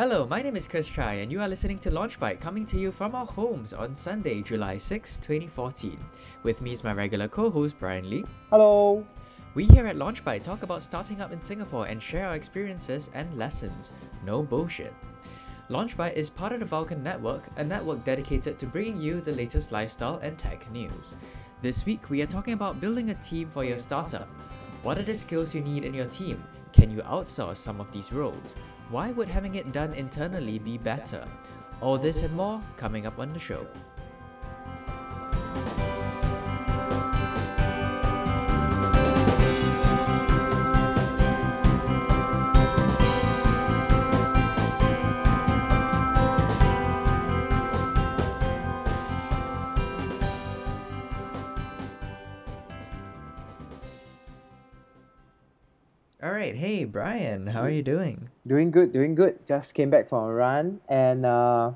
Hello, my name is Chris Chai, and you are listening to Launchbite coming to you from our homes on Sunday, July 6, 2014. With me is my regular co host, Brian Lee. Hello. We here at Launchbite talk about starting up in Singapore and share our experiences and lessons. No bullshit. Launchbite is part of the Vulcan Network, a network dedicated to bringing you the latest lifestyle and tech news. This week, we are talking about building a team for your startup. What are the skills you need in your team? Can you outsource some of these roles? Why would having it done internally be better? All this and more coming up on the show. Right, hey Brian, how are you doing? Doing good, doing good. Just came back from a run and uh,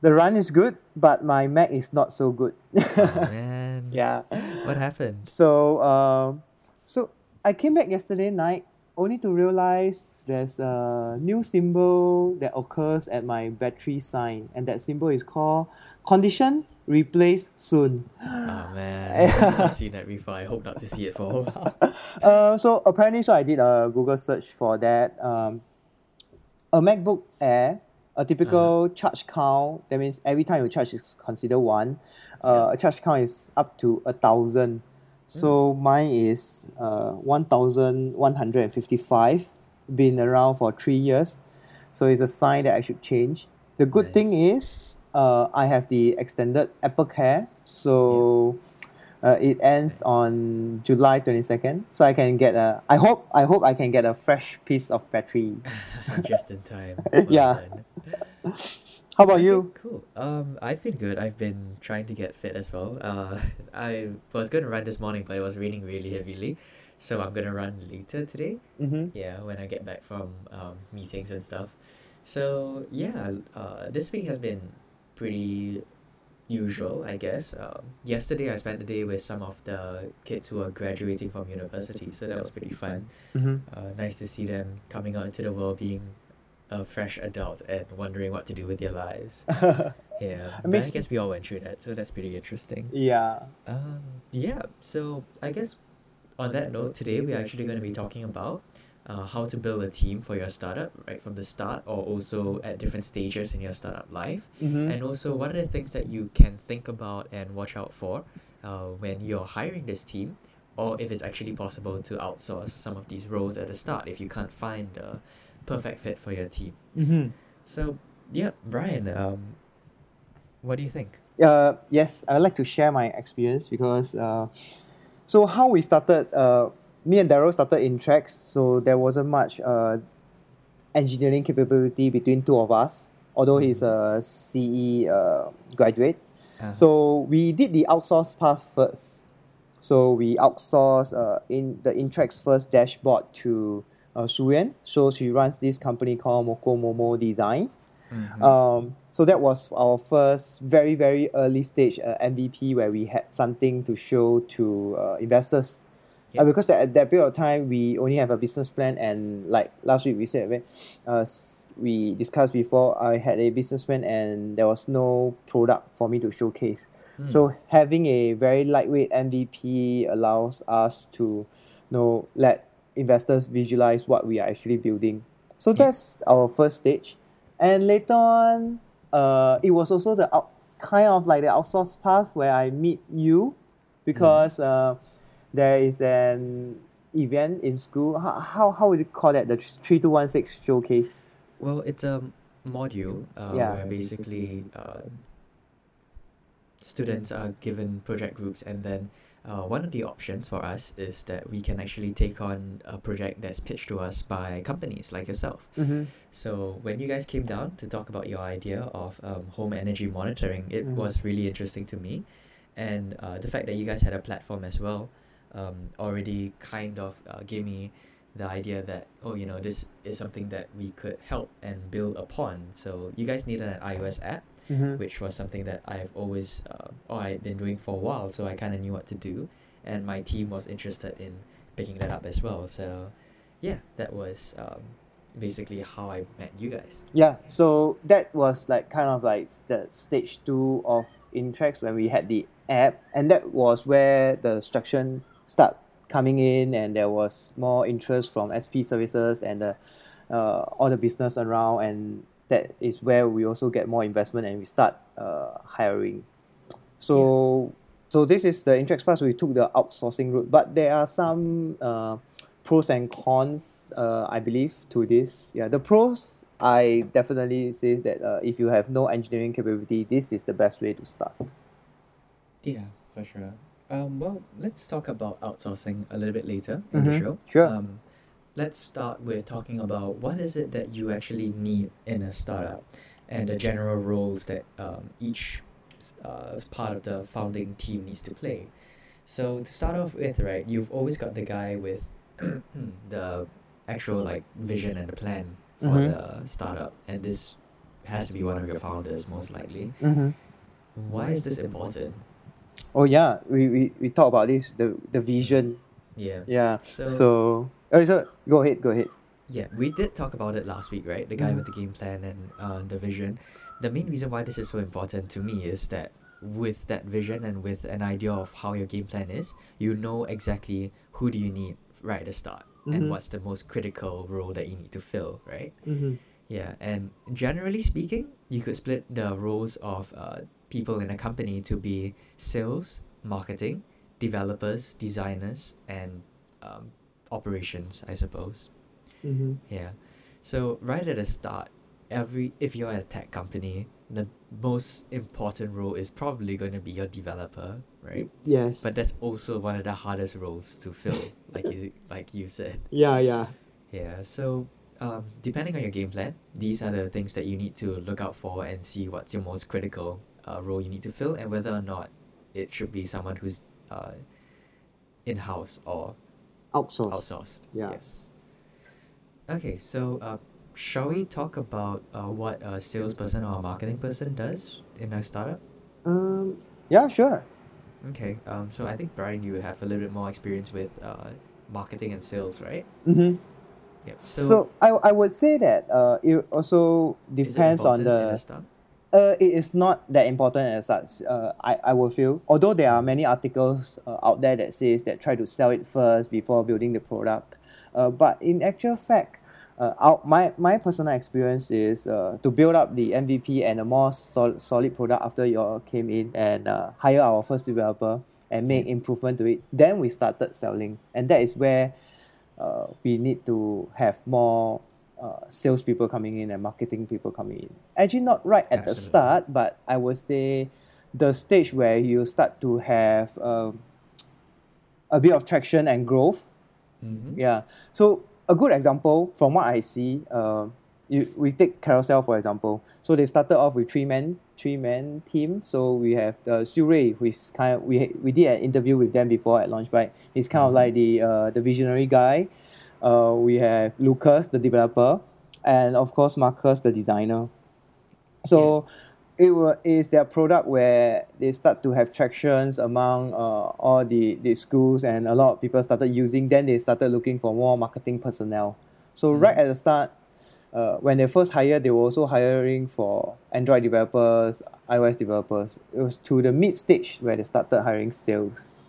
the run is good, but my Mac is not so good. Oh man, yeah. What happened? So um, so I came back yesterday night only to realize there's a new symbol that occurs at my battery sign, and that symbol is called condition replace soon. Oh man, I've seen that before. I hope not to see it for a while. uh, so apparently, so I did a Google search for that. Um, a MacBook Air, a typical charge count. That means every time you charge is considered one. Uh, A charge count is up to a thousand. So mine is uh one thousand one hundred and fifty five. Been around for three years, so it's a sign that I should change. The good thing is, uh, I have the extended Apple Care, so. Uh, it ends on July twenty second, so I can get a. I hope I hope I can get a fresh piece of battery. Just in time. Well Yeah. done. How about you? Cool. Um, I've been good. I've been trying to get fit as well. Uh, I was gonna run this morning, but it was raining really heavily, so I'm gonna run later today. Mm-hmm. Yeah, when I get back from um, meetings and stuff. So yeah, uh, this week has been pretty usual, I guess. Um, yesterday I spent the day with some of the kids who are graduating from university, so that was pretty fun. Mm-hmm. Uh, nice to see them coming out into the world, being a fresh adult and wondering what to do with their lives. Yeah, but I guess we all went through that, so that's pretty interesting. yeah. Um, yeah, so I guess on that note, today we're actually going to be talking about uh, how to build a team for your startup right from the start or also at different stages in your startup life. Mm-hmm. And also, what are the things that you can think about and watch out for uh, when you're hiring this team, or if it's actually possible to outsource some of these roles at the start if you can't find the perfect fit for your team. mm-hmm. So, yeah, Brian, um, what do you think? Uh, yes, I would like to share my experience because uh, so how we started. Uh, me and Daryl started Intrax, so there wasn't much uh, engineering capability between two of us. Although he's a CE uh, graduate, Uh, So we did the outsource path first. So we outsourced uh, in the Intrax first dashboard to uh, Shuyan. So she runs this company called Moko Momo Design. mhm. Um, so that was our first very very early stage uh, MVP where we had something to show to uh, investors. Uh, because that, at that period of time we only have a business plan and like last week we said right, uh, we discussed before I had a business plan and there was no product for me to showcase. Mm. So having a very lightweight MVP allows us to you know let investors visualize what we are actually building. So Yeah. that's our first stage. And later on, uh, it was also the out, kind of like the outsource path where I meet you because uh, there is an event in school. How, how, how would you call that? The 3216 showcase. Well, it's a module uh, Yeah. where basically uh, students are given project groups, and then uh, one of the options for us is that we can actually take on a project that's pitched to us by companies like yourself. Mm-hmm. So when you guys came down to talk about your idea of um, home energy monitoring, it Mhm. was really interesting to me, and uh, the fact that you guys had a platform as well um, already kind of uh, gave me the idea that oh you know this is something that we could help and build upon. So you guys needed an iOS app, Mm-hmm. which was something that I've always uh, or I'd been doing for a while, so I kind of knew what to do, and my team was interested in picking that up as well. So yeah, that was um, basically how I met you guys. Yeah, so that was like kind of like the stage two of Intrax when we had the app, and that was where the instruction start coming in, and there was more interest from SP services and the, uh, all the business around, and that is where we also get more investment and we start uh, hiring. So, so this is the Intrax Plus. We took the outsourcing route, but there are some uh, pros and cons, uh, I believe, to this. Yeah, the pros, I definitely say that uh, if you have no engineering capability, this is the best way to start. Yeah, for sure. Um, well, let's talk about outsourcing a little bit later in the Mhm, show. sure. Um, let's start with talking about what is it that you actually need in a startup and the general roles that um, each uh, part of the founding team needs to play. So to start off with, right, you've always got the guy with the actual like vision and the plan for Mhm. the startup, and this has to be one of your founders most likely. Mm-hmm. Why is this important? Oh yeah, we, we, we talk about this the the vision. Yeah. Yeah. So- So, uh, so go ahead, go ahead. Yeah, we did talk about it last week, right? The guy Mhm. with the game plan and uh, the vision. The main reason why this is so important to me is that with that vision and with an idea of how your game plan is, you know exactly who do you need right at the start Mhm. and what's the most critical role that you need to fill, right? Mm-hmm. Yeah, and generally speaking, you could split the roles of uh, people in a company to be sales, marketing, developers, designers, and um, operations, I suppose. Mm-hmm. Yeah. So right at the start, every if you're a tech company, the most important role is probably going to be your developer, right? Yes. But that's also one of the hardest roles to fill, like you like you said. yeah, yeah. Yeah. So um, depending on your game plan, these are the things that you need to look out for and see what's your most critical uh, role you need to fill and whether or not it should be someone who's uh, in house or outsourced. outsourced. Yeah. Yes. Okay, so uh, shall we talk about uh, what a salesperson or a marketing person does in a startup? Um. Yeah, sure. Okay. Um. So I think Brian, you have a little bit more experience with uh, marketing and sales, right? Mm-hmm. Yep. So, I, I would say that uh, it also it depends on the? Uh, it is not that important as such. Uh, I, I will feel. Although there are many articles uh, out there that says that try to sell it first before building the product. Uh, but in actual fact, uh, our, my, my personal experience is uh, to build up the MVP and a more sol- solid product after you all came in and uh, hire our first developer and make improvement to it. Then we started selling. And that is where uh, we need to have more uh, salespeople coming in and marketing people coming in. Actually, not right at the start, but I would say the stage where you start to have um, a bit of traction and growth. Mm-hmm. Yeah. So a good example from what I see, uh, you, we take Carousell for example. So they started off with three men, three man team. So we have the Siu Rui, who is kind of we we did an interview with them before at Launchbite. He's kind of Mhm. like the uh, the visionary guy. Uh, we have Lucas, the developer, and of course Marcus, the designer. So it is their product where they start to have tractions among uh, all the, the schools and a lot of people started using then they started looking for more marketing personnel so Mm. right at the start uh, when they first hired they were also hiring for android developers ios developers it was to the mid stage where they started hiring sales Yeah.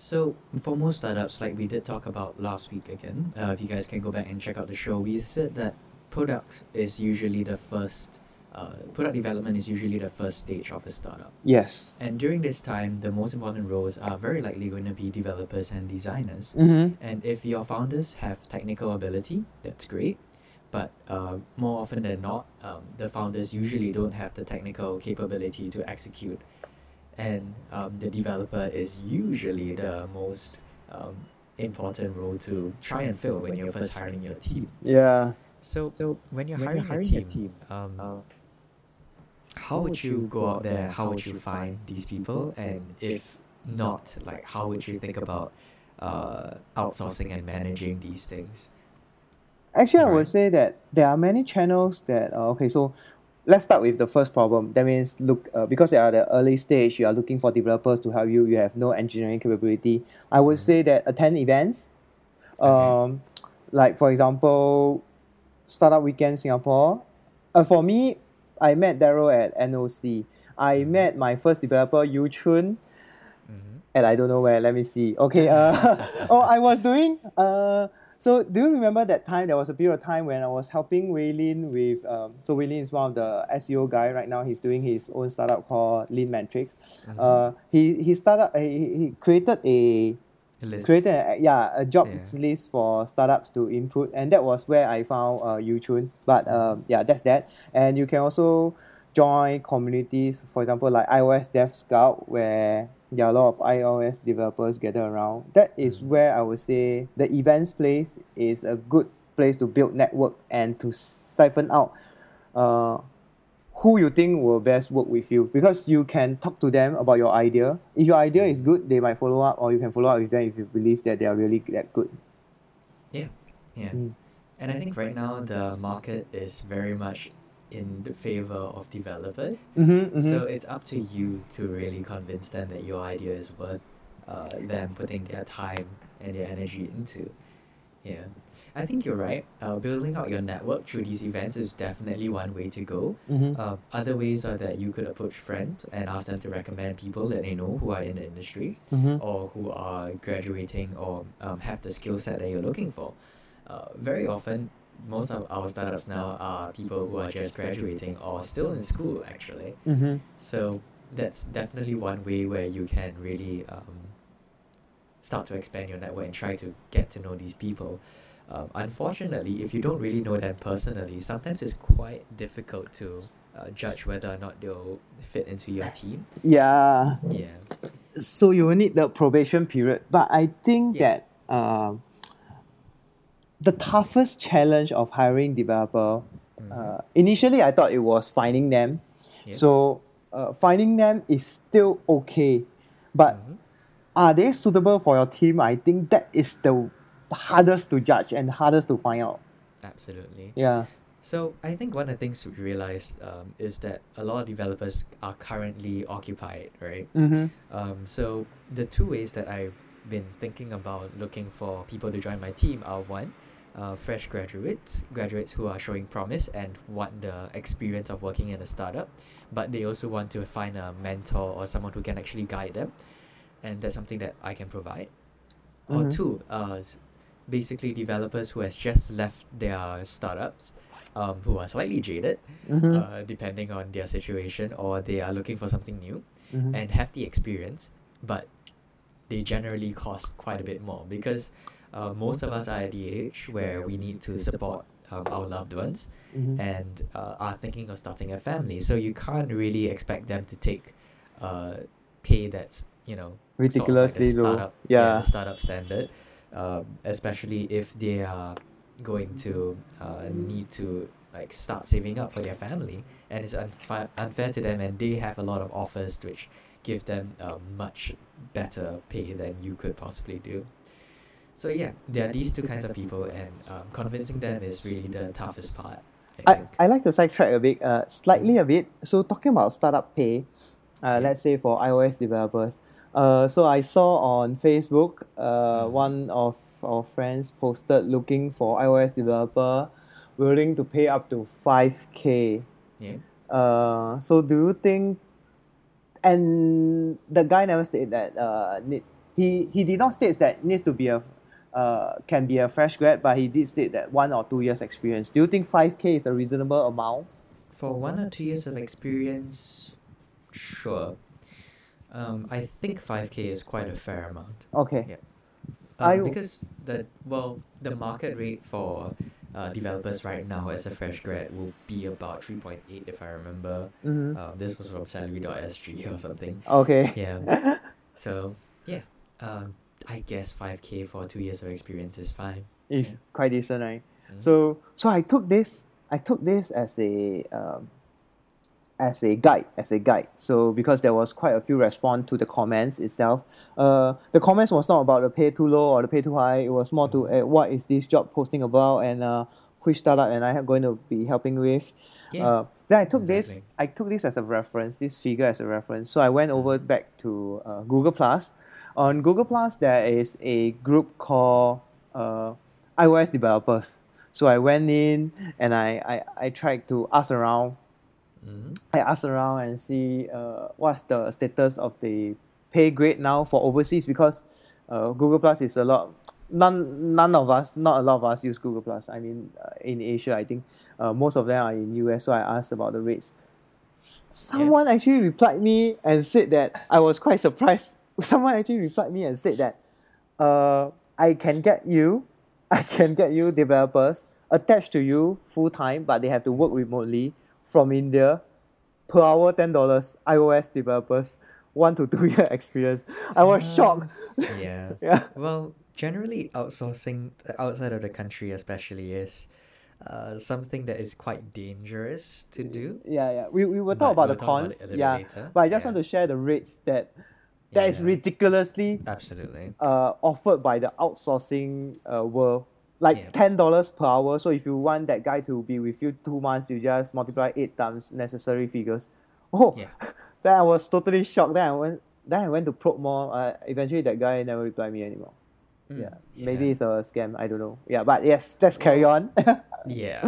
So for most startups, like we did talk about last week again, uh, if you guys can go back and check out the show, we said that product is usually the first. Uh, product development is usually the first stage of a startup. yes And during this time, the most important roles are very likely going to be developers and designers. mm-hmm. And if your founders have technical ability, that's great. But uh, more often than not, um, the founders usually don't have the technical capability to execute. And um, the developer is usually the most um, important role to try and fill when you're first hiring your team. yeah So, So when you're when hiring, you're hiring a a team, team, um, uh, how would you go out there? How would you find these people? And if not, like, how would you think about uh, outsourcing and managing these things? Actually, I would say that there are many channels that uh, okay. So let's start with the first problem. That means look uh, because they are at the early stage, you are looking for developers to help you. You have no engineering capability. I would Mhm. say that attend events. Okay. Um, like for example, Startup Weekend Singapore. Uh, for me, I met Daryl at NOC. I met my first developer Yu Chun Mm-hmm. and I don't know where. Let me see. Okay. Uh, oh, I was doing. Uh, so do you remember that time? There was a period of time when I was helping Waylin with. Um, so Waylin is one of the SEO guy right now. He's doing his own startup called Lean Metrics. Uh, he he started. He, he created a List. created a, yeah a job Yeah. list for startups to input and that was where I found uh, Yuchun but um, yeah that's that and you can also join communities for example like iOS Dev Scout where there are a lot of iOS developers gather around that is where I would say the events place is a good place to build network and to siphon out uh, who you think will best work with you because you can talk to them about your idea. If your idea is good, they might follow up, or you can follow up with them if you believe that they are really that good. Yeah, yeah. Mm. And I think right now the market is very much in the favor of developers. Mm-hmm, So it's up to you to really convince them that your idea is worth uh, them putting their time and their energy into. Yeah. I think you're right. Uh, building out your network through these events is definitely one way to go. mm-hmm. Uh, other ways are that you could approach friends and ask them to recommend people that they know who are in the industry Mm-hmm. or who are graduating or um, have the skill set that you're looking for. Uh, very often, most of our startups now are people who are just graduating or still in school, actually. Mm-hmm. So that's definitely one way where you can really um, start to expand your network and try to get to know these people. Um, unfortunately, if you don't really know them personally, sometimes it's quite difficult to uh, judge whether or not they'll fit into your team. Yeah. Yeah. So you will need the probation period, but I think Yeah. that um, the toughest challenge of hiring developer. Uh, initially, I thought it was finding them. Yeah. So uh, finding them is still okay, but Mhm. are they suitable for your team? I think that is the hardest to judge and hardest to find out. Absolutely. Yeah. So I think one of the things to realize um, is that a lot of developers are currently occupied, right? Mm-hmm. Um, so the two ways that I've been thinking about looking for people to join my team are one, uh, fresh graduates, graduates who are showing promise and want the experience of working in a startup, but they also want to find a mentor or someone who can actually guide them, and that's something that I can provide. Or Mhm. two, uh, basically developers who has just left their startups, um, who are slightly jaded, Mm-hmm. uh, depending on their situation, or they are looking for something new Mhm. and have the experience, but they generally cost quite a bit more because uh, most of us are at the age where we need to support um, our loved ones Mhm. and uh, are thinking of starting a family. So you can't really expect them to take uh, pay that's you know sort of like the Ridiculously low. startup, Yeah. the startup standard, um, especially if they are going to uh, need to like start saving up for their family, and it's unfair unfair to them, and they have a lot of offers which give them uh, much better pay than you could possibly do. So yeah, there are these two kinds of people, and um, convincing them is really the toughest part. I I. I like to sidetrack a bit, uh, slightly a bit. So talking about startup pay, uh, Yeah. let's say for iOS developers. Uh, so I saw on Facebook, uh, Mhm. one of our friends posted looking for iOS developer willing to pay up to five k. yeah. Uh, so do you think? And the guy never stated that. Uh, need, he he did not state that needs to be a, uh, can be a fresh grad, but he did state that one or two years experience. Do you think five k is a reasonable amount? For one or two years of experience, sure. Um, I think five k is quite a fair amount. Okay. Yeah. Um, I- because the well, the market rate for uh, developers right now as a fresh grad will be about three point eight if I remember. Mm-hmm. Um, this was from salary.sg or something. Okay. Yeah. So yeah, um, I guess five k for two years of experience is fine. It's Yeah. quite decent, right? Mm. So so I took this I took this as a um, as a guide as a guide. So because there was quite a few response to the comments itself. Uh, the comments was not about the pay too low or the pay too high. It was more to uh, what is this job posting about and uh, which startup and I am going to be helping with. Yeah. Uh, then I took this. I took this as a reference. This figure as a reference. So I went over back to uh, Google Plus. On Google Plus, there is a group called uh, iOS developers. So I went in and I, I, I tried to ask around. Mhm. I asked around and see uh, what's the status of the pay grade now for overseas because uh, Google Plus is a lot. None, none of us, not a lot of us use Google Plus. I mean, uh, in Asia, I think uh, most of them are in US. So I asked about the rates. Someone actually replied me and said that I was quite surprised. Someone actually replied me and said that uh, I can get you, I can get you developers attached to you full time, but they have to work remotely from India per hour ten dollars. iOS developers one to two year experience. I was shocked. Yeah. Yeah. Well, generally, outsourcing uh, outside of the country, especially, is uh, something that is quite dangerous to do. Yeah, yeah. We, we will talk But about we'll the about cons. it a little yeah. later. But I just Yeah. want to share the rates that that is Yeah. ridiculously Absolutely. uh, offered by the outsourcing uh, world. Like Yeah. ten dollars per hour. So if you want that guy to be with you two months, you just multiply eight times necessary figures. Oh, Yeah. then I was totally shocked. Then I went. Then I went to probe more. Uh, eventually, that guy never replied me anymore. Mm, Yeah. maybe it's a scam. I don't know. Yeah, but yes, let's carry on. Yeah.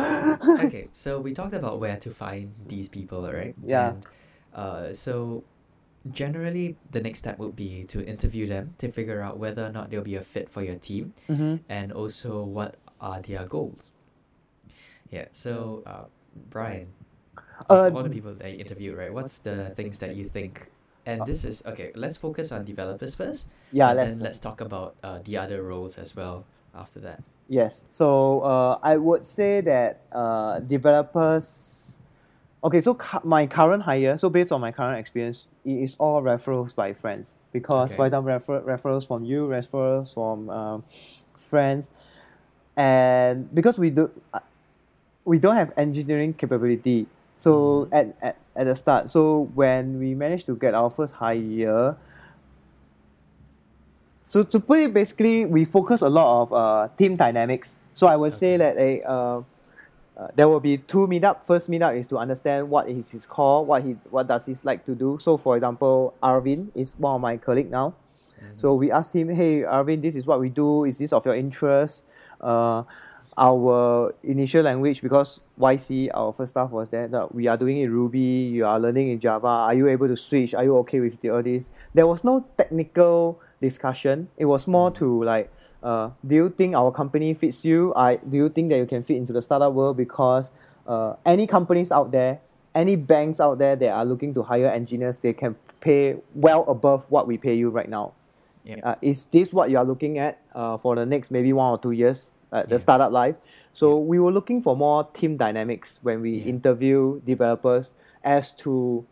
okay, so we talked about where to find these people, right? Yeah. And uh, so generally, the next step would be to interview them to figure out whether or not they'll be a fit for your team mm-hmm. and also what are their goals. Yeah, so uh, Brian, Uh, all the people that you interviewed, right, what's the things that you think? And this is okay. Let's focus on developers first. Yeah, and let's. then let's talk about uh, the other roles as well after that. Yes. So uh, I would say that uh, developers. Okay, so cu- my current hire, so based on my current experience, it is all referrals by friends. Because, for example, refer- referrals from you, referrals from um, friends, and because we do, uh, we don't have engineering capability. So Mhm. at, at at the start, so when we managed to get our first hire, so to put it basically, we focus a lot of uh, team dynamics. So I would say that a uh, uh, there will be two meetup. First meetup is to understand what is his core, what he what does he like to do. So for example, Arvin is one of my colleague now. So we asked him, hey Arvin, this is what we do. Is this of your interest? Uh, our initial language because YC our first staff was there that we are doing in Ruby, you are learning in Java. Are you able to switch? Are you okay with the, all this? There was no technical discussion. It was more to like, uh, do you think our company fits you? I do you think that you can fit into the startup world? Because uh, any companies out there, any banks out there that are looking to hire engineers, they can pay well above what we pay you right now. Yeah. Uh, is this what you are looking at uh, for the next maybe one or two years, uh, the Yeah. startup life? So we were looking for more team dynamics when we Yeah. interview developers as to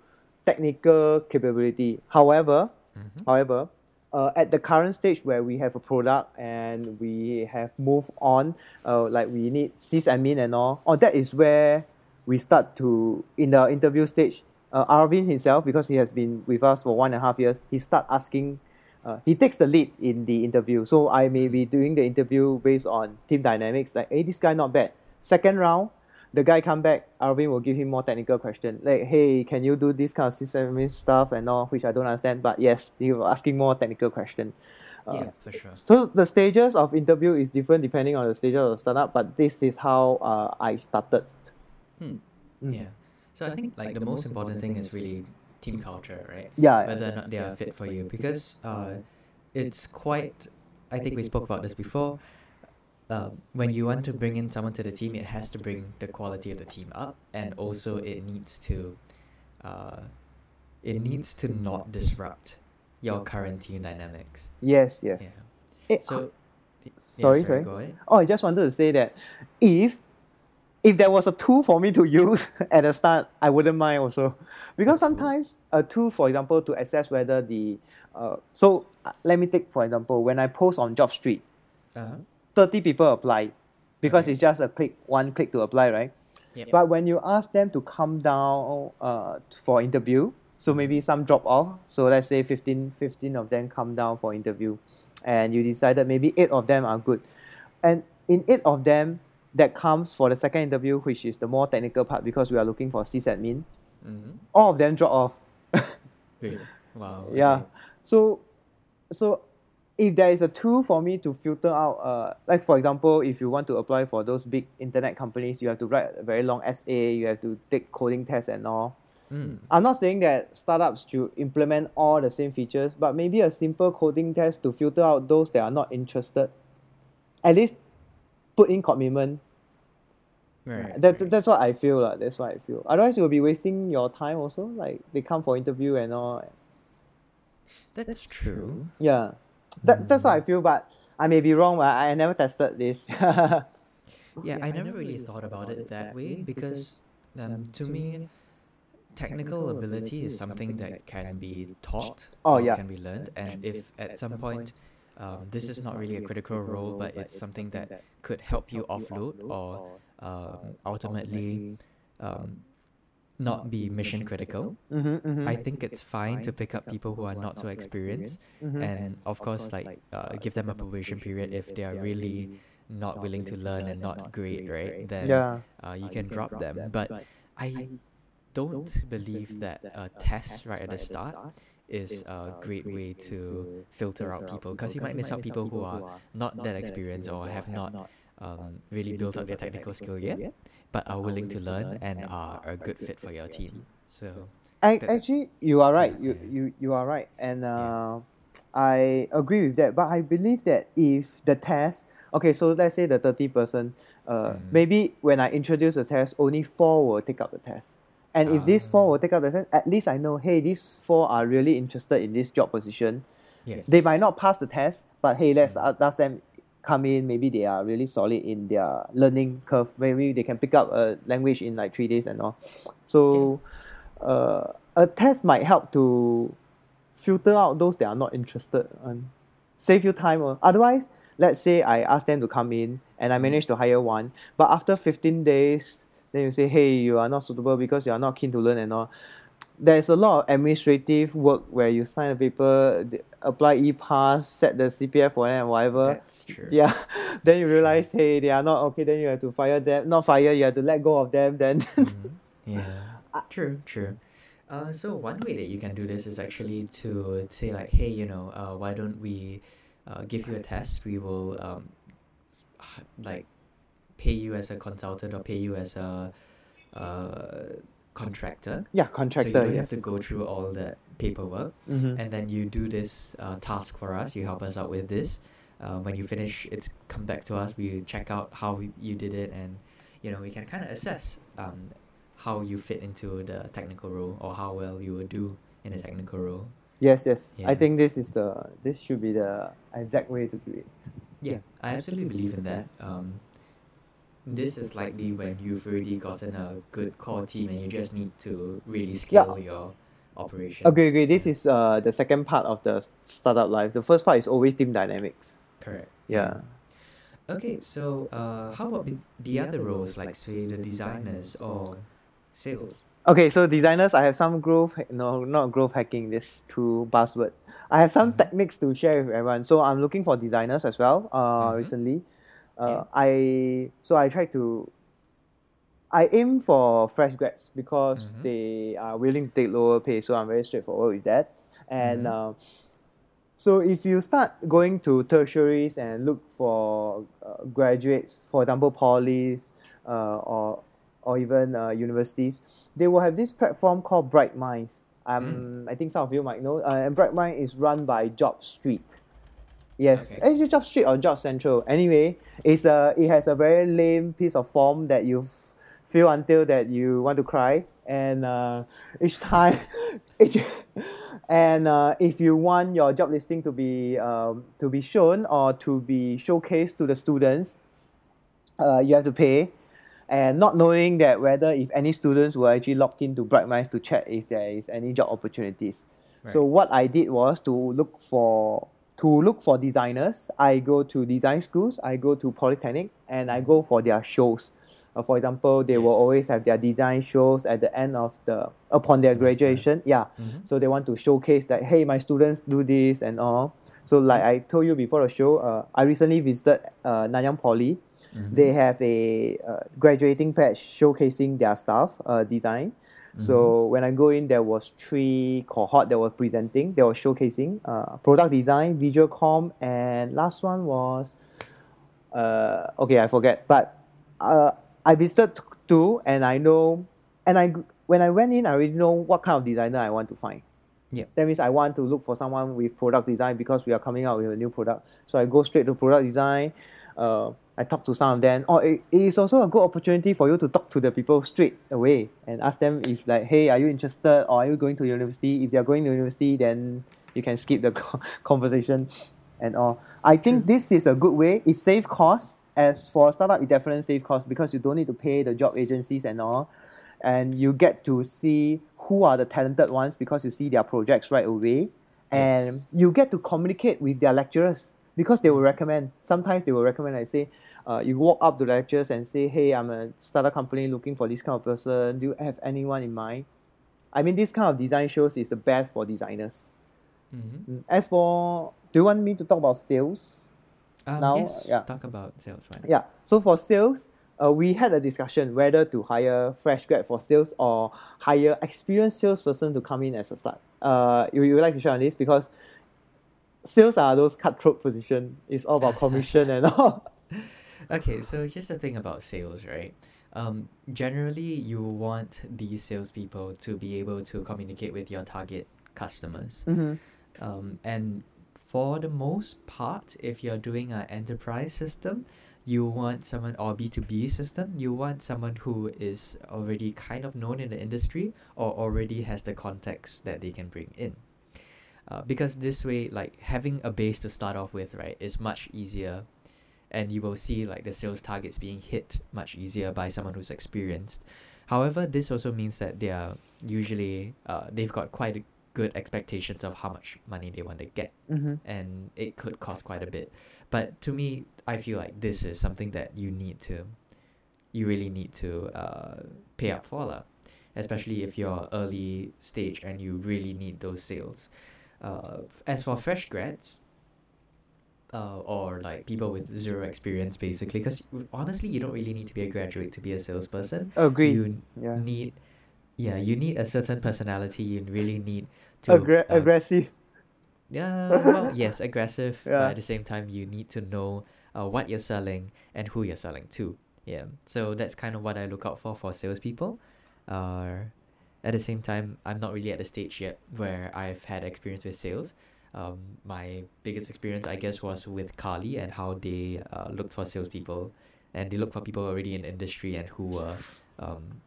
technical capability. However, Mhm. however, uh, at the current stage where we have a product and we have moved on, uh, like we need sysadmin and all, oh, that is where we start to in the interview stage. Uh, Arvin himself, because he has been with us for one and a half years, he start asking. Uh, he takes the lead in the interview. So I may be doing the interview based on team dynamics. Like, hey, this guy not bad. Second round, the guy come back. Arvin will give him more technical question. Like, hey, can you do this kind of system stuff and all, which I don't understand. But yes, he was asking more technical question. Uh, yeah, for sure. so the stages of interview is different depending on the stage of the startup, but this is how uh, I started. Hmm. Mm. Yeah. So I think like the most important thing is really team culture, right? Yeah. Whether or not they are fit for you, because uh, it's quite. I think we spoke about this before. Uh, when you want to bring in someone to the team, it has to bring the quality of the team up, and also it needs to, uh, it needs to not disrupt your current team dynamics. Yes, yes. Yeah. Eh, So. yeah, sorry, sorry. Oh, I just wanted to say that if if there was a tool for me to use at the start, I wouldn't mind also, because sometimes a tool, for example, to assess whether the uh, so uh, let me take for example when I post on Job Street, Uh-huh. Thirty people apply, because it's just a click one click to apply, right? Yep. But when you ask them to come down uh, for interview, so maybe some drop off. So let's say 15, 15 of them come down for interview, and you decided maybe eight of them are good, and in eight of them that comes for the second interview, which is the more technical part because we are looking for sysadmin. Mm-hmm. All of them drop off. Wow. Yeah. okay. So, so if there is a tool for me to filter out, uh, like for example, if you want to apply for those big internet companies, you have to write a very long essay, you have to take coding tests and all. Mm. I'm not saying that startups should implement all the same features, but maybe a simple coding test to filter out those that are not interested. At least put in commitment. Right. That, right. that's what I feel. lah. That's what I feel. Otherwise, you'll be wasting your time also. Like, they come for interview and all. That's true. Yeah. That, that's what I feel, but I may be wrong, but I, I never tested this. Yeah, I never really thought about it that way because um, to me, technical ability is something that can be taught Oh, or yeah. can be learned. And if at some point um, this is not really a critical role, but it's something that could help you offload or um, ultimately um, not be mission critical, mm-hmm, mm-hmm, I think it's fine to pick up people who are not so experienced. mm-hmm. and of course like uh, give them a probation period if they are really not willing to learn and not great right? then yeah. uh, you can drop them. but i don't believe that a test right at the start is a great way to filter out people because you might miss out people who are not that experienced or have not um, really built up their technical skill yet but are willing to learn and are a good fit for your team so I, actually, you are right. You, you, you are right. And uh, I agree with that. But I believe that if the test, okay, so let's say the 30 person, uh, Mm. maybe when I introduce the test, only four will take up the test. And if these four will take up the test, at least I know, hey, these four are really interested in this job position. yes They might not pass the test, but hey, let's Mm. uh, ask them come in. Maybe they are really solid in their learning curve. Maybe they can pick up a language in like three days and all. So, uh, a test might help to filter out those that are not interested and save you time. uh. Otherwise, let's say I ask them to come in and I Mm. manage to hire one, but after 15 days, then you say, hey, you are not suitable because you are not keen to learn and all. There's a lot of administrative work where you sign a paper, apply e-pass, set the CPF for them, whatever. that's true Yeah, then you That's true. realize, hey, they are not okay. Then you have to fire them. Not fire, you have to let go of them. Then Mhm. Yeah, true, true. Uh, so one way that you can do this is actually to say like, hey, you know, uh, why don't we uh, give you a test? We will um, like pay you as a consultant or pay you as a uh, contractor. yeah, contractor. So you don't yes. have to go through all that paperwork, Mhm. and then you do this uh, task for us. You help us out with this. Uh, when you finish, it's come back to us. We check out how we, you did it, and you know we can kind of assess um, how you fit into the technical role or how well you would do in a technical role. Yes, yes. I think this is the this should be the exact way to do it. Yeah, I absolutely believe in that. Um, this is likely when you've already gotten a good core team and you just need to really scale your operations. Okay, okay. This is uh the second part of the startup life. The first part is always team dynamics. correct. Yeah. Okay, so uh, how about the, the other roles, like say the designers or sales? Okay, so designers, I have some growth. No, not growth hacking. This two buzzword. I have some Mhm. techniques to share with everyone. So I'm looking for designers as well. Uh, Mhm. recently, uh. I so I try to. I aim for fresh grads because Mhm. they are willing to take lower pay. So I'm very straightforward with that. And Mhm. uh, so if you start going to tertiaries and look for uh, graduates, for example, polys uh, or or even uh, universities, they will have this platform called Bright Minds. Um, I think some of you might know. Uh, and Bright Mind is run by Job Street. Yes, actually Job Street or Job Central. Anyway, it's a it has a very lame piece of form that you feel until that you want to cry, and uh, each time, each, and uh, if you want your job listing to be um, to be shown or to be showcased to the students, uh, you have to pay. And not knowing that whether if any students will actually log into Bright Minds to check if there is any job opportunities. So what I did was to look for to look for designers. I go to design schools, I go to polytechnic, and I go for their shows. Uh, for example, they will always have their design shows at the end of the upon their graduation. Yeah, Mhm. so they want to showcase that hey, my students do this and all. So like I told you before the show, uh, I recently visited uh, Nanyang Poly. Mhm. They have a uh, graduating patch showcasing their stuff, uh, design. So when I go in, there was three cohort that were presenting. They were showcasing uh, product design, visual com, and last one was uh, okay, I forget. But uh, I visited two, and I know, and I when I went in, I already know what kind of designer I want to find. Yeah. That means I want to look for someone with product design because we are coming out with a new product. So I go straight to product design. Uh, I talk to some of them. Or it, it is also a good opportunity for you to talk to the people straight away and ask them if like, hey, are you interested or are you going to university? If they are going to university, then you can skip the conversation and all. I think this is a good way. It saves costs. As for a startup, it definitely saves costs because you don't need to pay the job agencies and all. And you get to see who are the talented ones because you see their projects right away. And you get to communicate with their lecturers because they will recommend. Sometimes they will recommend, I say, uh, you walk up to the lecturers and say, hey, I'm a startup company looking for this kind of person. Do you have anyone in mind? I mean, this kind of design shows is the best for designers. Mm-hmm. Mm. As for, do you want me to talk about sales? Um, Now, yes, yeah. talk about sales. Not? Yeah. So for sales, uh, we had a discussion whether to hire fresh grad for sales or hire experienced salesperson to come in as a start. Uh, you, you would like to share on this because sales are those cutthroat position. It's all about commission and all. Okay, so here's the thing about sales, right? Um, generally, you want these salespeople to be able to communicate with your target customers. mm-hmm. Um, and for the most part, if you're doing an enterprise system, you want someone or B2B system, you want someone who is already kind of known in the industry or already has the context that they can bring in. Uh, because this way, like having a base to start off with, right, is much easier and you will see like the sales targets being hit much easier by someone who's experienced. However, this also means that they are usually uh, they've got quite a good expectations of how much money they want to get Mm-hmm. and it could cost quite a bit. But to me, I feel like this is something that you need to, you really need to uh, pay up for, lah. especially if you're early stage and you really need those sales. Uh, as for fresh grads, uh, or like people with zero experience, basically, because honestly, you don't really need to be a graduate to be a salesperson. Agree. You yeah. need, yeah, you need a certain personality. You really need to Aggra- uh, aggressive. yeah, well, yes, aggressive, Yeah. but at the same time, you need to know uh, what you're selling and who you're selling to. Yeah, so that's kind of what I look out for for salespeople. Uh, at the same time, I'm not really at the stage yet where I've had experience with sales. Um, my biggest experience, I guess, was with Carly and how they uh, looked for salespeople, and they looked for people already in the industry and who were, um,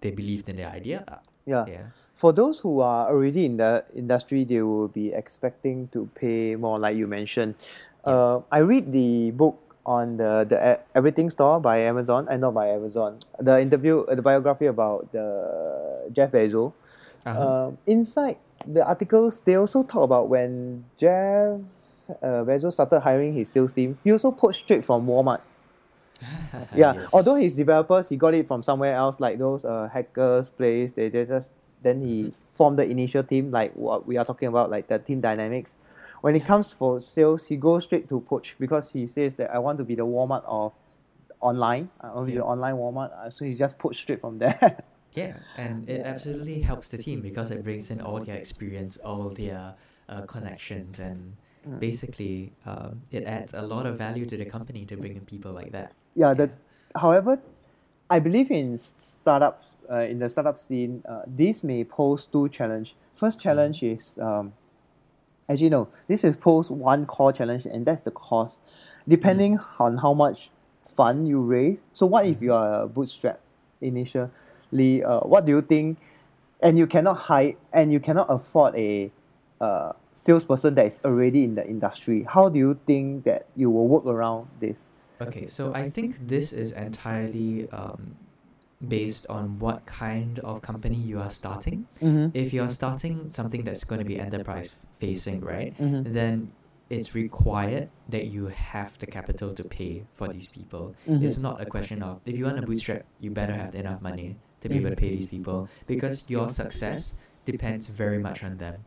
they believed in their idea. Uh, Yeah. yeah. For those who are already in the industry, they will be expecting to pay more, like you mentioned. Uh, I read the book on the the Everything Store by Amazon, and not by Amazon. The interview, uh, the biography about the Jeff Bezos. Uh-huh. Um, inside the articles, they also talk about when Jeff uh, Bezos started hiring his sales team. He also poached straight from Walmart. Yeah, Yes. although his developers, he got it from somewhere else, like those uh, hackers place. They, they just then he formed the initial team, like what we are talking about, like the team dynamics. When it comes for sales, he goes straight to poach because he says that I want to be the Walmart of online. I want to be the online Walmart. Uh, So he just poached straight from there. Yeah, and it absolutely helps the team because it brings in all their experience, all their uh, connections, and Mm. basically um, it adds a lot of value to the company to bring in people like that. yeah, the however, I believe in startups. Uh, in the startup scene, uh, this may pose two challenge. First challenge is um, actually no, this is pose one core challenge, and that's the cost. Depending on how much fund you raise. So what if you are a bootstrap initially? Uh, what do you think? And you cannot hire, and you cannot afford a uh, salesperson that is already in the industry. How do you think that you will work around this? Okay, so I think this is entirely um, based on what kind of company you are starting. Mm-hmm. If you're starting something that's going to be enterprise facing, right, Mhm. then it's required that you have the capital to pay for these people. Mhm. It's not a question of if you want to bootstrap, you better have enough money to be able to pay these people because your success depends very much on them.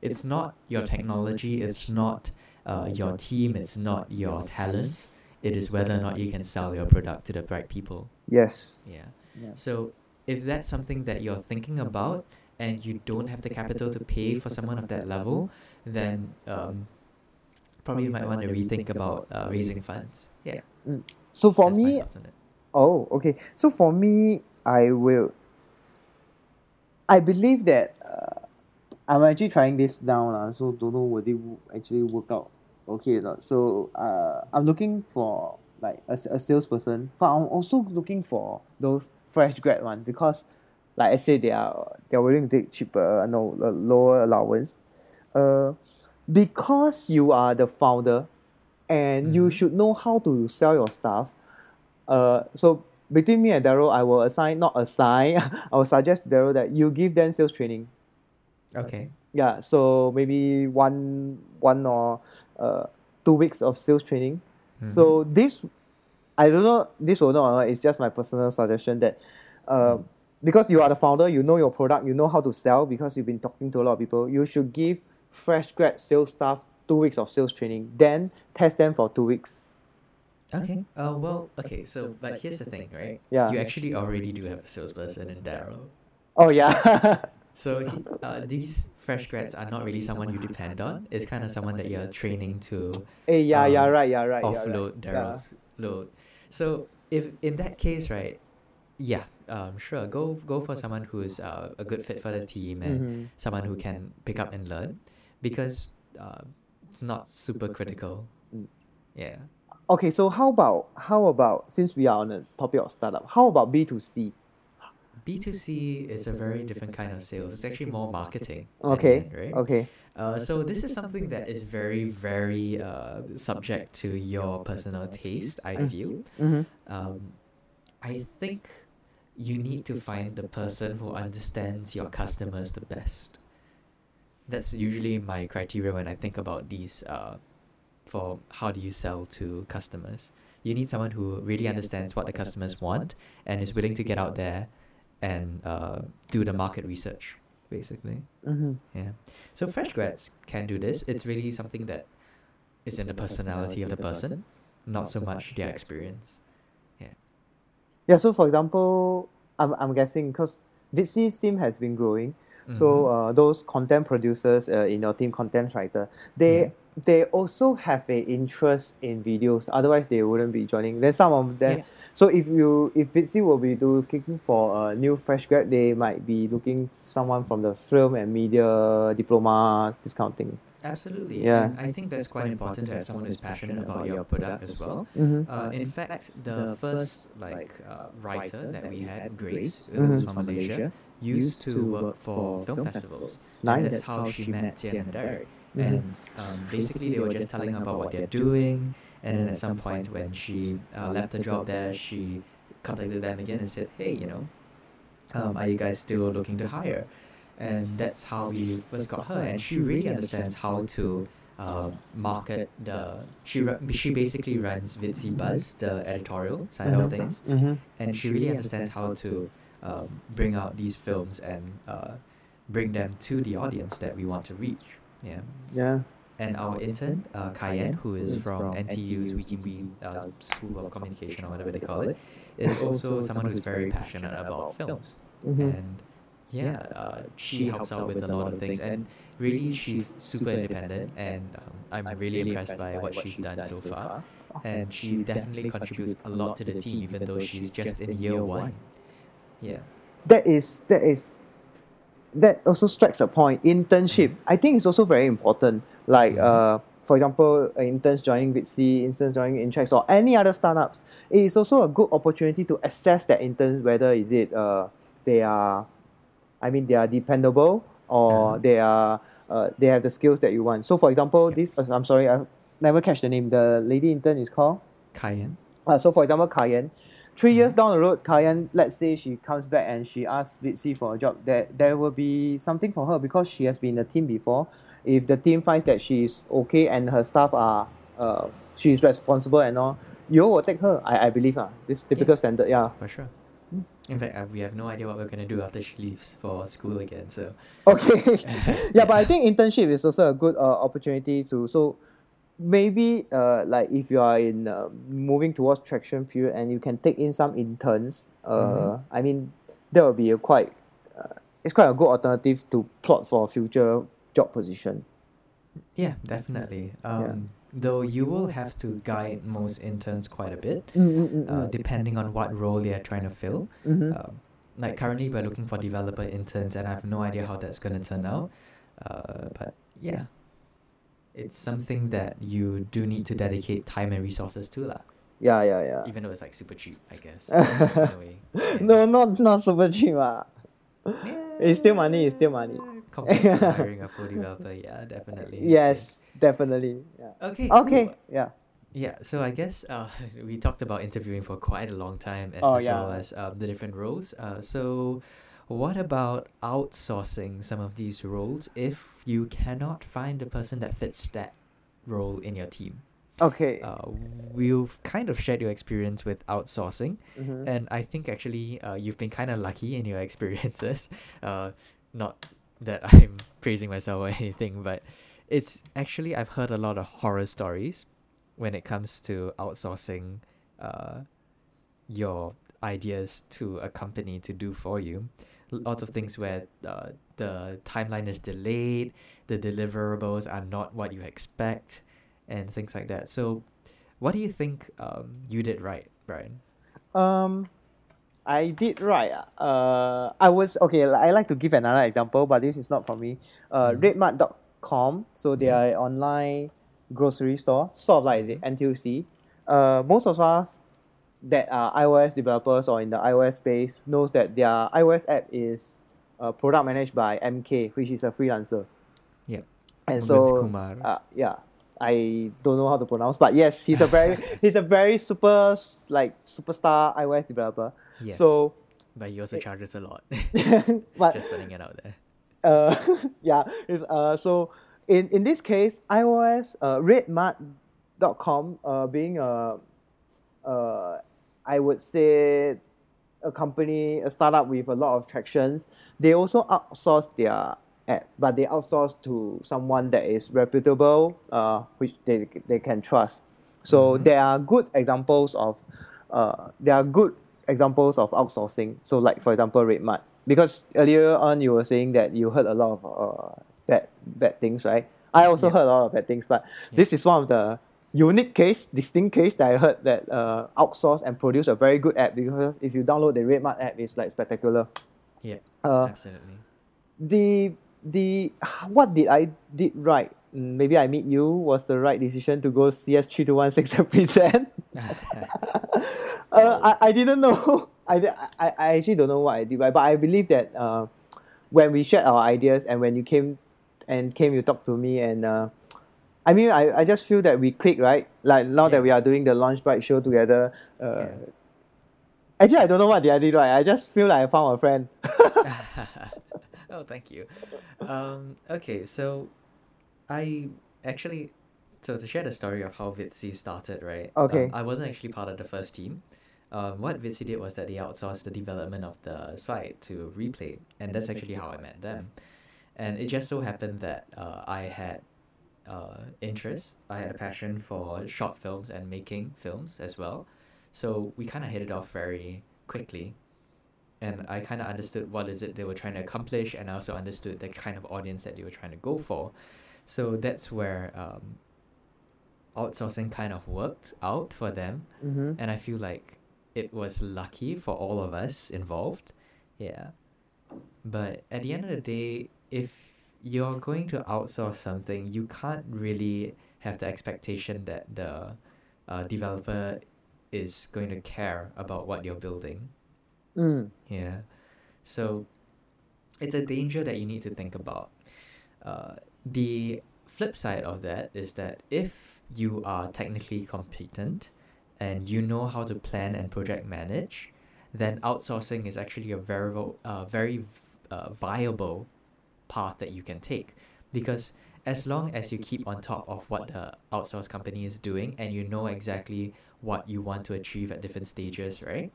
It's not your technology, it's not uh, your team, it's not your talent. It is whether or not you can sell your product to the right people. Yes. Yeah. Yeah. So if that's something that you're thinking about and you don't have the capital to pay for someone of that level, then um, probably you might want to rethink about uh, raising funds. Yeah. So for that's me, thoughts on it. Oh, okay. So for me, I will. I believe that uh, I'm actually trying this down, uh, so don't know whether it will actually work out okay or not. So uh, I'm looking for like a, a salesperson, but I'm also looking for those fresh grad one because, like I said, they are they are willing to take cheaper, no uh, lower allowance, uh, because you are the founder, and you Mhm. should know how to sell your stuff uh, so between me and Daryl, I will assign, not assign, I will suggest to Daryl that you give them sales training. Okay. Yeah, so maybe one one or uh, two weeks of sales training. So this, I don't know, this will not, uh, it's just my personal suggestion that uh, because you are the founder, you know your product, you know how to sell because you've been talking to a lot of people, you should give fresh grad sales staff two weeks of sales training, then test them for two weeks. Okay. Uh, well, okay. So, but here's the thing, right? Yeah. You actually already do have a salesperson in Daryl. Oh, yeah. So he, uh, these fresh grads are not really someone you depend on. It's kind of someone that you're training to Hey, yeah, yeah, um, right, yeah, right. yeah, right. offload Yeah. Daryl's load. So if in that case, right, yeah, um, sure, go go for someone who's uh, a good fit for the team and Mhm. someone who can pick up and learn, because uh, it's not super critical. Mm. Yeah. Okay, so how about how about since we are on the topic of startup, how about B two C? B2C is a very different kind of sales. It's actually more marketing. Okay, end, right? okay. Uh, so this is something that is very, very uh, subject to your personal taste. I feel. Mm-hmm. Um, I think you need to find the person who understands your customers the best. That's usually my criteria when I think about these. Uh, for how do you sell to customers? You need someone who really understands what the customers want and is willing to get out there and uh, do the market research, basically. Mm-hmm. Yeah. So fresh grads can do this. It's really something that is in the personality of the person, not so much their experience. Yeah, Yeah. so for example, I'm, I'm guessing because Viddsee's team has been growing. So Mhm. uh, those content producers uh, in your team, content writer, they. They also have a interest in videos. Otherwise, they wouldn't be joining. Then some of them. Yeah. So if you if Viddsee will be looking for a new fresh grad, they might be looking someone from the film and media diploma, this kind of thing. Absolutely. Yeah. And I think that's quite important to have someone who's passionate about your product as well. Mm-hmm. Uh, in fact, the first like uh, writer that we had, Grace, Mhm. who's from Malaysia, used to work for film festivals. Nice. And that's how she met Tian and Derek. Mhm. And um, basically, they were just telling her about what they're doing. And then at some point, when she uh, left the job there, she contacted them again and said, "Hey, you know, um, are you guys still looking to hire?" And that's how we first got her. And she really understands how to uh, market the. She she basically runs Viddsee Buzz, the editorial side of things Mm-hmm. and she really understands how to um, bring out these films and uh, bring them to the audience that we want to reach. Yeah. Yeah. And our intern, uh, Cayenne, who is from NTU's Wee Kim Wee uh, School of Communication or whatever they call it, is also someone who's very passionate about films. Mm-hmm. And yeah, uh, she helps out with a lot of things. And really, she's super independent. And um, I'm really impressed by what she's done so far. And she definitely contributes a lot to the team, even though she's just in year one. Yeah. that is that is that also strikes a point. Internship i think it's also very important. Like Mhm. uh for example uh, interns joining Viddsee, interns joining Intrax or any other startups it is also a good opportunity to assess that interns whether is it uh they are i mean they are dependable or they are uh, they have the skills that you want. So for example this i'm sorry i never catch the name. The lady intern is called? Cayenne. uh, so for example, Cayenne, three years down the road, Cayenne, let's say she comes back and she asks Viddsee for a job, there, there will be something for her because she has been in a team before. If the team finds that she's okay and her staff are, uh, she's responsible and all, you will take her, I, I believe. Uh, this typical standard, yeah. For sure. In fact, uh, we have no idea what we're going to do after she leaves for school again. So, Okay. yeah, but I think internship is also a good uh, opportunity to, so maybe uh, like if you are in uh, moving towards traction period and you can take in some interns uh, Mhm. i mean that would be a quite uh, it's quite a good alternative to plot for a future job position. Yeah, definitely. Um, Though you will have to guide most interns quite a bit, Mm, uh, depending on what role they are trying to fill. mm-hmm. Um, like currently, we're looking for developer interns, and I have no idea how that's going to turn out. Uh, but yeah, it's something that you do need to dedicate time and resources to, lah. yeah, yeah, yeah. Even though it's like super cheap, I guess. in a way. Yeah. No, not not super cheap, ah. Yeah, It's still money, it's still money. Compared to hiring a full developer, yeah, definitely. Yes, definitely. Yeah. Okay. Okay. cool. Yeah. Yeah, so I guess uh, we talked about interviewing for quite a long time, and Oh, as well as um, the different roles. Uh, so, what about outsourcing some of these roles if you cannot find the person that fits that role in your team? Okay. Uh, we've kind of shared your experience with outsourcing, Mhm. and I think actually uh, you've been kind of lucky in your experiences. Uh, not that I'm praising myself or anything, but it's actually I've heard a lot of horror stories when it comes to outsourcing uh, your ideas to a company to do for you. Lots of things where uh, the timeline is delayed, the deliverables are not what you expect, and things like that. So, what do you think um, you did right, Brian? Um, I did right. Uh, I was okay. I like to give another example, but this is not for me. Uh, Mhm. Redmart.com. So they are online grocery store, sort of like the NTUC. Uh, most of us that are iOS developers or in the iOS space knows that their iOS app is uh, product managed by MK, which is a freelancer. Yep. And so, Kumar. uh, yeah, I don't know how to pronounce, but yes, he's a very he's a very super like superstar iOS developer. Yes. So, but he also charges a lot. but Just putting it out there. uh, yeah, it's, uh, so in in this case, iOS uh, Redmart.com uh, being a uh, I would say a company, a startup with a lot of tractions, they also outsource their app, but they outsource to someone that is reputable, uh, which they, they can trust. So Mhm. there are good examples of, uh, there are good examples of outsourcing. So like for example, Redmart, because earlier on you were saying that you heard a lot of uh, bad bad things, right? I also Yeah. heard a lot of bad things, but this is one of the unique case, distinct case that I heard that uh, outsource and produce a very good app because if you download the Redmart app, it's like spectacular. Yeah, Uh, absolutely. the the what did I did right? Mm, Maybe I meet you was the right decision to go CS three two one six and present. uh, I, I didn't know. I, I, I actually don't know what I did right, but I believe that uh, when we shared our ideas and when you came and came, you talked to me and uh, I mean, I, I just feel that we click right. Like now Yeah. that we are doing the LaunchByte show together. Uh, Yeah. Actually, I don't know what the I did right. I just feel like I found a friend. oh, thank you. Um, okay, so I actually, so to share the story of how Viddsee started, right? Okay. Um, I wasn't actually part of the first team. Um, what Viddsee did was that they outsourced the development of the site to Replay, and that's actually how I met them. And it just so happened that uh, I had uh, interest, I had a passion for short films and making films as well. So we kind of hit it off very quickly and I kind of understood what is it they were trying to accomplish, and I also understood the kind of audience that they were trying to go for. So that's where um, outsourcing kind of worked out for them, mm-hmm. and I feel like it was lucky for all of us involved. Yeah, but at the end of the day, if you're going to outsource something, you can't really have the expectation that the uh, developer is going to care about what you're building. Mm. Yeah. So it's a danger that you need to think about. Uh, the flip side of that is that if you are technically competent and you know how to plan and project manage, then outsourcing is actually a very, uh, very uh, viable path that you can take because as long as you keep on top of what the outsource company is doing and you know exactly what you want to achieve at different stages, right?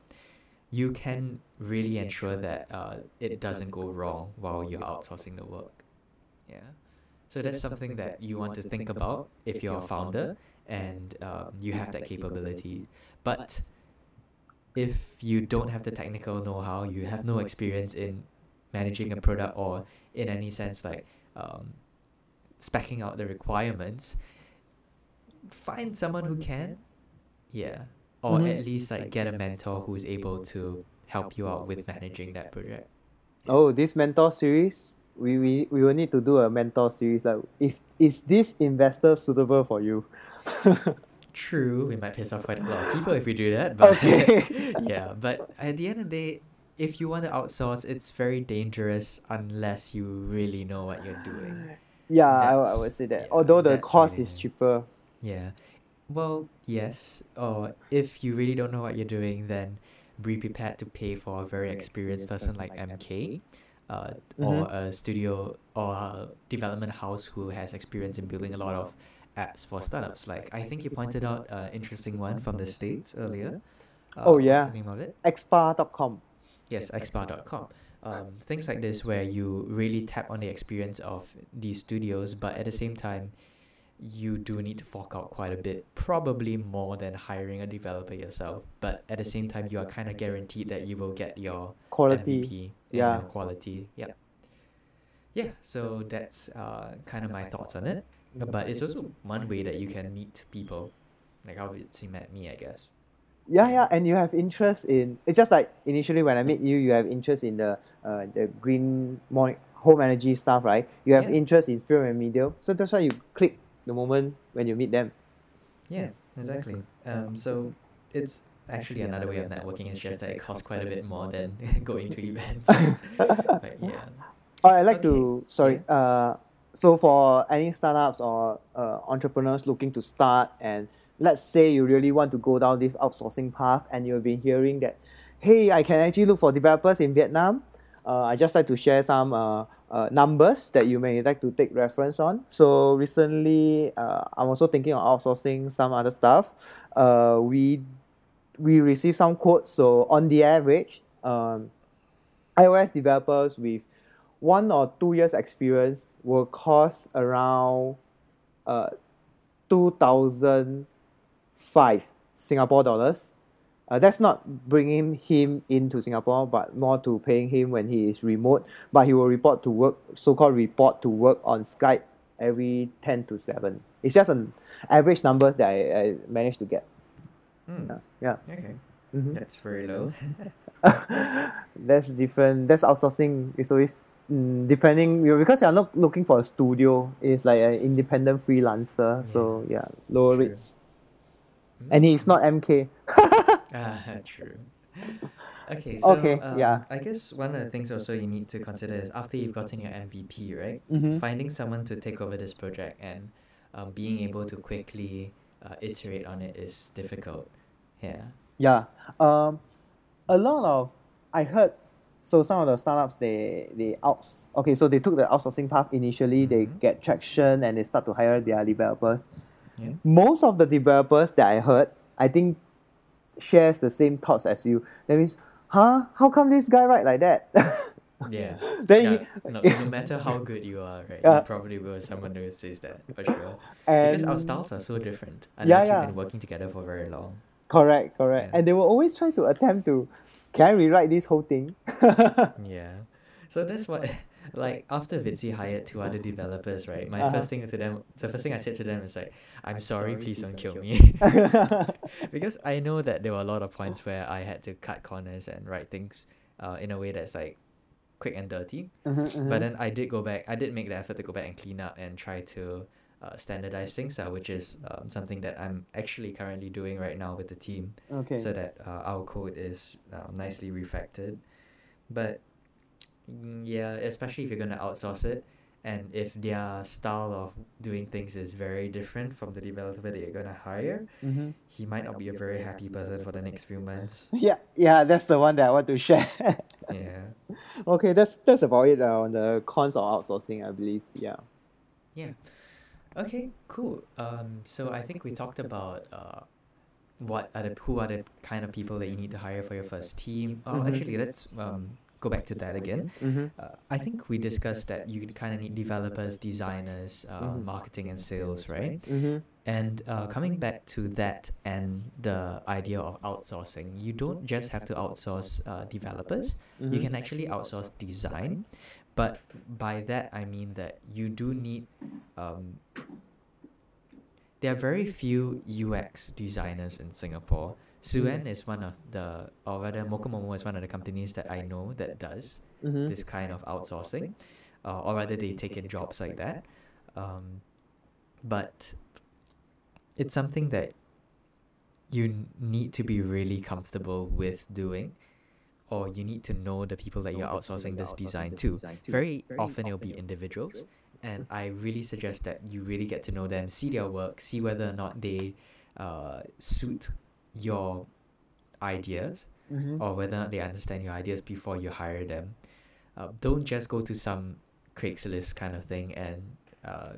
you can really ensure that uh, it doesn't go wrong while you're outsourcing the work. Yeah. So that's something that you want to think about if you're a founder and um, you have that capability. But if you don't have the technical know-how, you have no experience in managing a product or in any sense like um, specking out the requirements, find someone who can. Yeah. Or Mhm. at least like get a mentor who's able to help you out with managing that project. Oh, this mentor series, we, we, we will need to do a mentor series. Like, if is this investor suitable for you? True, we might piss off quite a lot of people if we do that, but Okay. yeah, but at the end of the day, if you want to outsource, it's very dangerous unless you really know what you're doing. Yeah, I, I would say that. yeah, Although the cost really- is cheaper. Yeah. Well, yes. Or if you really don't know what you're doing, then be prepared to pay for a very experienced person like MK, uh, or Mhm. a studio or a development house who has experience in building a lot of apps for startups. Like I think you pointed out an interesting one from the states earlier. Uh, Oh, what's yeah. the name of it? Xpa.com. Yes, xbar.com. Um, things like this where you really tap on the experience of these studios, but at the same time, you do need to fork out quite a bit, probably more than hiring a developer yourself. But at the same time, you are kind of guaranteed that you will get your Quality. MVP and Yeah. your quality. Yep. Yeah, so that's uh, kind of my thoughts on it. But it's also one way that you can meet people, like how Viddsee met me, I guess. Yeah, yeah, and you have interest in. It's just like initially when I meet you, you have interest in the uh, the green more home energy stuff, right? You have Yeah. interest in film and media, so that's why you click the moment when you meet them. Yeah, exactly. Um, so it's actually another way of networking. It's just that it costs quite a bit more than going to events. but yeah, Oh, I like Okay, to sorry. Uh, so for any startups or uh, entrepreneurs looking to start, and let's say you really want to go down this outsourcing path, and you've been hearing that, hey, I can actually look for developers in Vietnam. Uh, I just like to share some uh, uh, numbers that you may like to take reference on. So recently, uh, I'm also thinking of outsourcing some other stuff. Uh, we we received some quotes. So on the average, um, iOS developers with one or two years experience will cost around uh, 2005 Singapore dollars. Uh, that's not bringing him into Singapore, but more to paying him when he is remote. But he will report to work, so-called report to work on Skype every 10 to 7. It's just an average numbers that I, I managed to get. Hmm, Yeah. yeah. okay, Mhm. that's very low. that's different. That's outsourcing. It's always mm, depending because you're not looking for a studio. It's like an independent freelancer. So yeah, lower True. rates. And he's not MK. ah, true. Okay, so Okay, um, yeah. I guess one of the things also you need to consider is after you've gotten your MVP, right? Mhm. Finding someone to take over this project and um, being able to quickly uh, iterate on it is difficult. Yeah. Yeah. Um, a lot of I heard. So some of the startups they they outs okay so they took the outsourcing path initially they Mhm. get traction and they start to hire their developers. Yeah. Most of the developers that I heard I think shares the same thoughts as you. That means, huh? How come this guy write like that? Yeah. then yeah. he, No, no matter how good you are, right? Yeah. You probably will someone who says that for sure. and because our styles are so different. Yeah, Unless yeah. you've been working together for very long. correct, correct. Yeah. And they will always try to attempt to, can I rewrite this whole thing? Yeah. So that's what like after Viddsee hired two other developers, right? My Uh-huh. first thing to them the first thing I said to them is like, I'm sorry, please don't kill me. because I know that there were a lot of points where I had to cut corners and write things uh, in a way that's like quick and dirty. Mhm, mhm. But then I did go back. I did make the effort to go back and clean up and try to uh, standardize things, uh, which is um, something that I'm actually currently doing right now with the team, okay. so that uh, our code is uh, nicely refactored. But yeah, especially if you're gonna outsource it, and if their style of doing things is very different from the developer that you're gonna hire, Mhm. he might not be a very happy person for the next few months. Yeah, yeah, that's the one that I want to share. Yeah. okay, that's that's about it uh, on the cons of outsourcing, I believe. Yeah. Yeah. Okay, cool. Um, so I think we talked about uh, what are the who are the kind of people that you need to hire for your first team. Oh, Mhm. actually, let's um go back to that again. Mm-hmm. Uh, I think we discussed that you kind of need developers, designers, uh, Mhm. marketing, and sales, right? Mm-hmm. And uh, coming back to that and the idea of outsourcing, you don't just have to outsource uh, developers. You Mhm. can actually outsource design, but by that I mean that you do need. Um, there are very few UX designers in Singapore. Suen is one of the, or rather, Mokomomo is one of the companies that I know that does Mhm. this kind of outsourcing, uh, or rather they take in jobs like that. Um, but it's something that you need to be really comfortable with doing, or you need to know the people that you're outsourcing this design to. Very often it'll be individuals, and I really suggest that you really get to know them, see their work, see whether or not they uh, suit your ideas Mhm. or whether or not they understand your ideas before you hire them. Uh, don't just go to some Craigslist kind of thing and uh,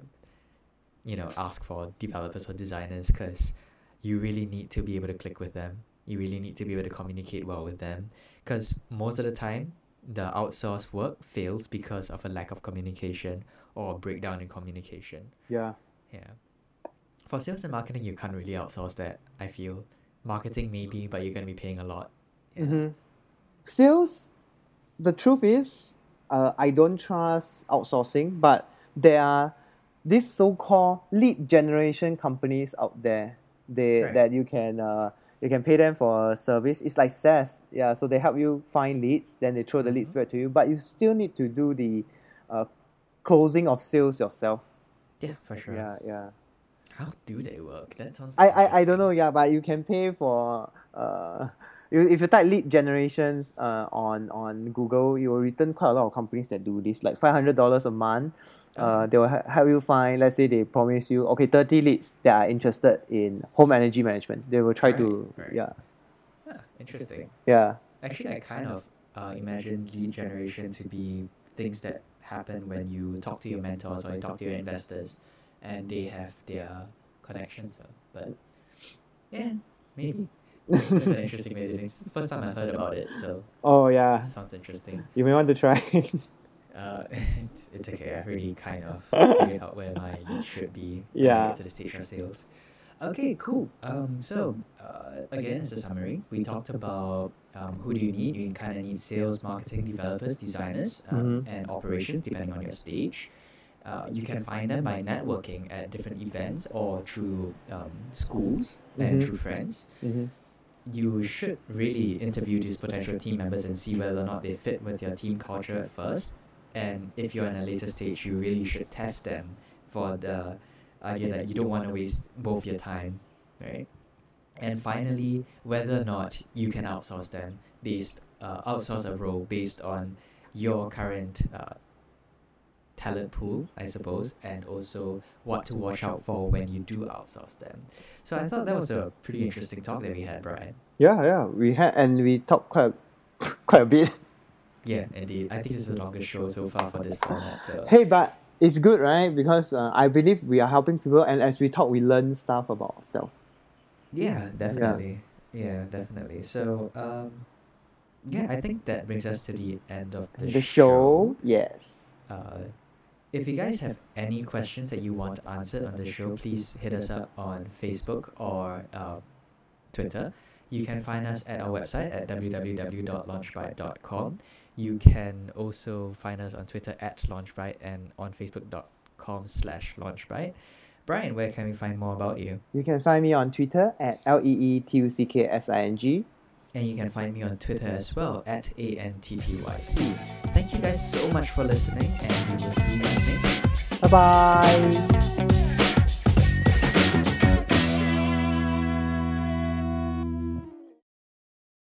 you know ask for developers or designers because you really need to be able to click with them. You really need to be able to communicate well with them because most of the time the outsourced work fails because of a lack of communication or a breakdown in communication. Yeah. Yeah. For sales and marketing, you can't really outsource that. I feel marketing maybe, but you're gonna be paying a lot. Yeah. Mm-hmm. Sales, the truth is, uh, I don't trust outsourcing, but there are these so-called lead generation companies out there. They Right. that you can uh, you can pay them for a service. It's like SaaS, yeah. So they help you find leads, then they throw the leads Mhm. back to you, but you still need to do the uh, closing of sales yourself. Yeah, for sure. Yeah, yeah. How do they work? That sounds. I, I, I don't know, yeah, but you can pay for uh you, if you type lead generations uh on on Google, you will return quite a lot of companies that do this, like five hundred dollars a month. Uh, they will ha- help you find. Let's say they promise you okay thirty leads that are interested in home energy management. They will try to Right, right. yeah Ah, interesting. yeah Actually, I kind of uh, imagine lead generation to be things that happen when you talk to your mentors or you talk to your investors, and they have their connections. uh, But yeah, maybe. That's an interesting way to. It's the first time I've heard about it, so oh yeah sounds interesting. you may want to try Uh, it's, it's okay. I've already kind of figured out where my leads should be Yeah. to the stage of sales. Okay, cool. Um, so uh, again, as a summary, we talked about um, who do you need. You kind of need sales, marketing, developers, designers, um, Mhm. and operations, depending on your stage. Uh, you can find them by networking at different events or through um, schools and Mhm. through friends mm-hmm. you should really interview these potential team members and see whether or not they fit with your team culture at first. And if you're in a later stage, you really should test them for the idea that you don't want to waste both your time, right? And finally, whether or not you can outsource them based, uh, outsource a role based on your current uh, talent pool, I suppose, and also what to watch out for when you do outsource them. So I thought that was a pretty interesting talk that we had, Brian. yeah yeah we had and we talked quite quite a bit Yeah, indeed. I think this is the longest show so far for this format. So Hey, but it's good, right? Because uh, I believe we are helping people, and as we talk, we learn stuff about ourselves. yeah, definitely. Yeah, definitely. So um, yeah, I think that brings us to the end of the, The show, yes. Uh, if you guys have any questions that you want answered on the show, please hit us up on Facebook or uh, Twitter. You can find us at our website at www.launchbyte.com. You can also find us on Twitter at launchbyte and on facebook.com slash launchbyte. Brian, where can we find more about you? You can find me on Twitter at L E E T U C K S I N G. And you can find me on Twitter as well at ANTTYC. Thank you guys so much for listening, and we will see you guys next time. Bye bye.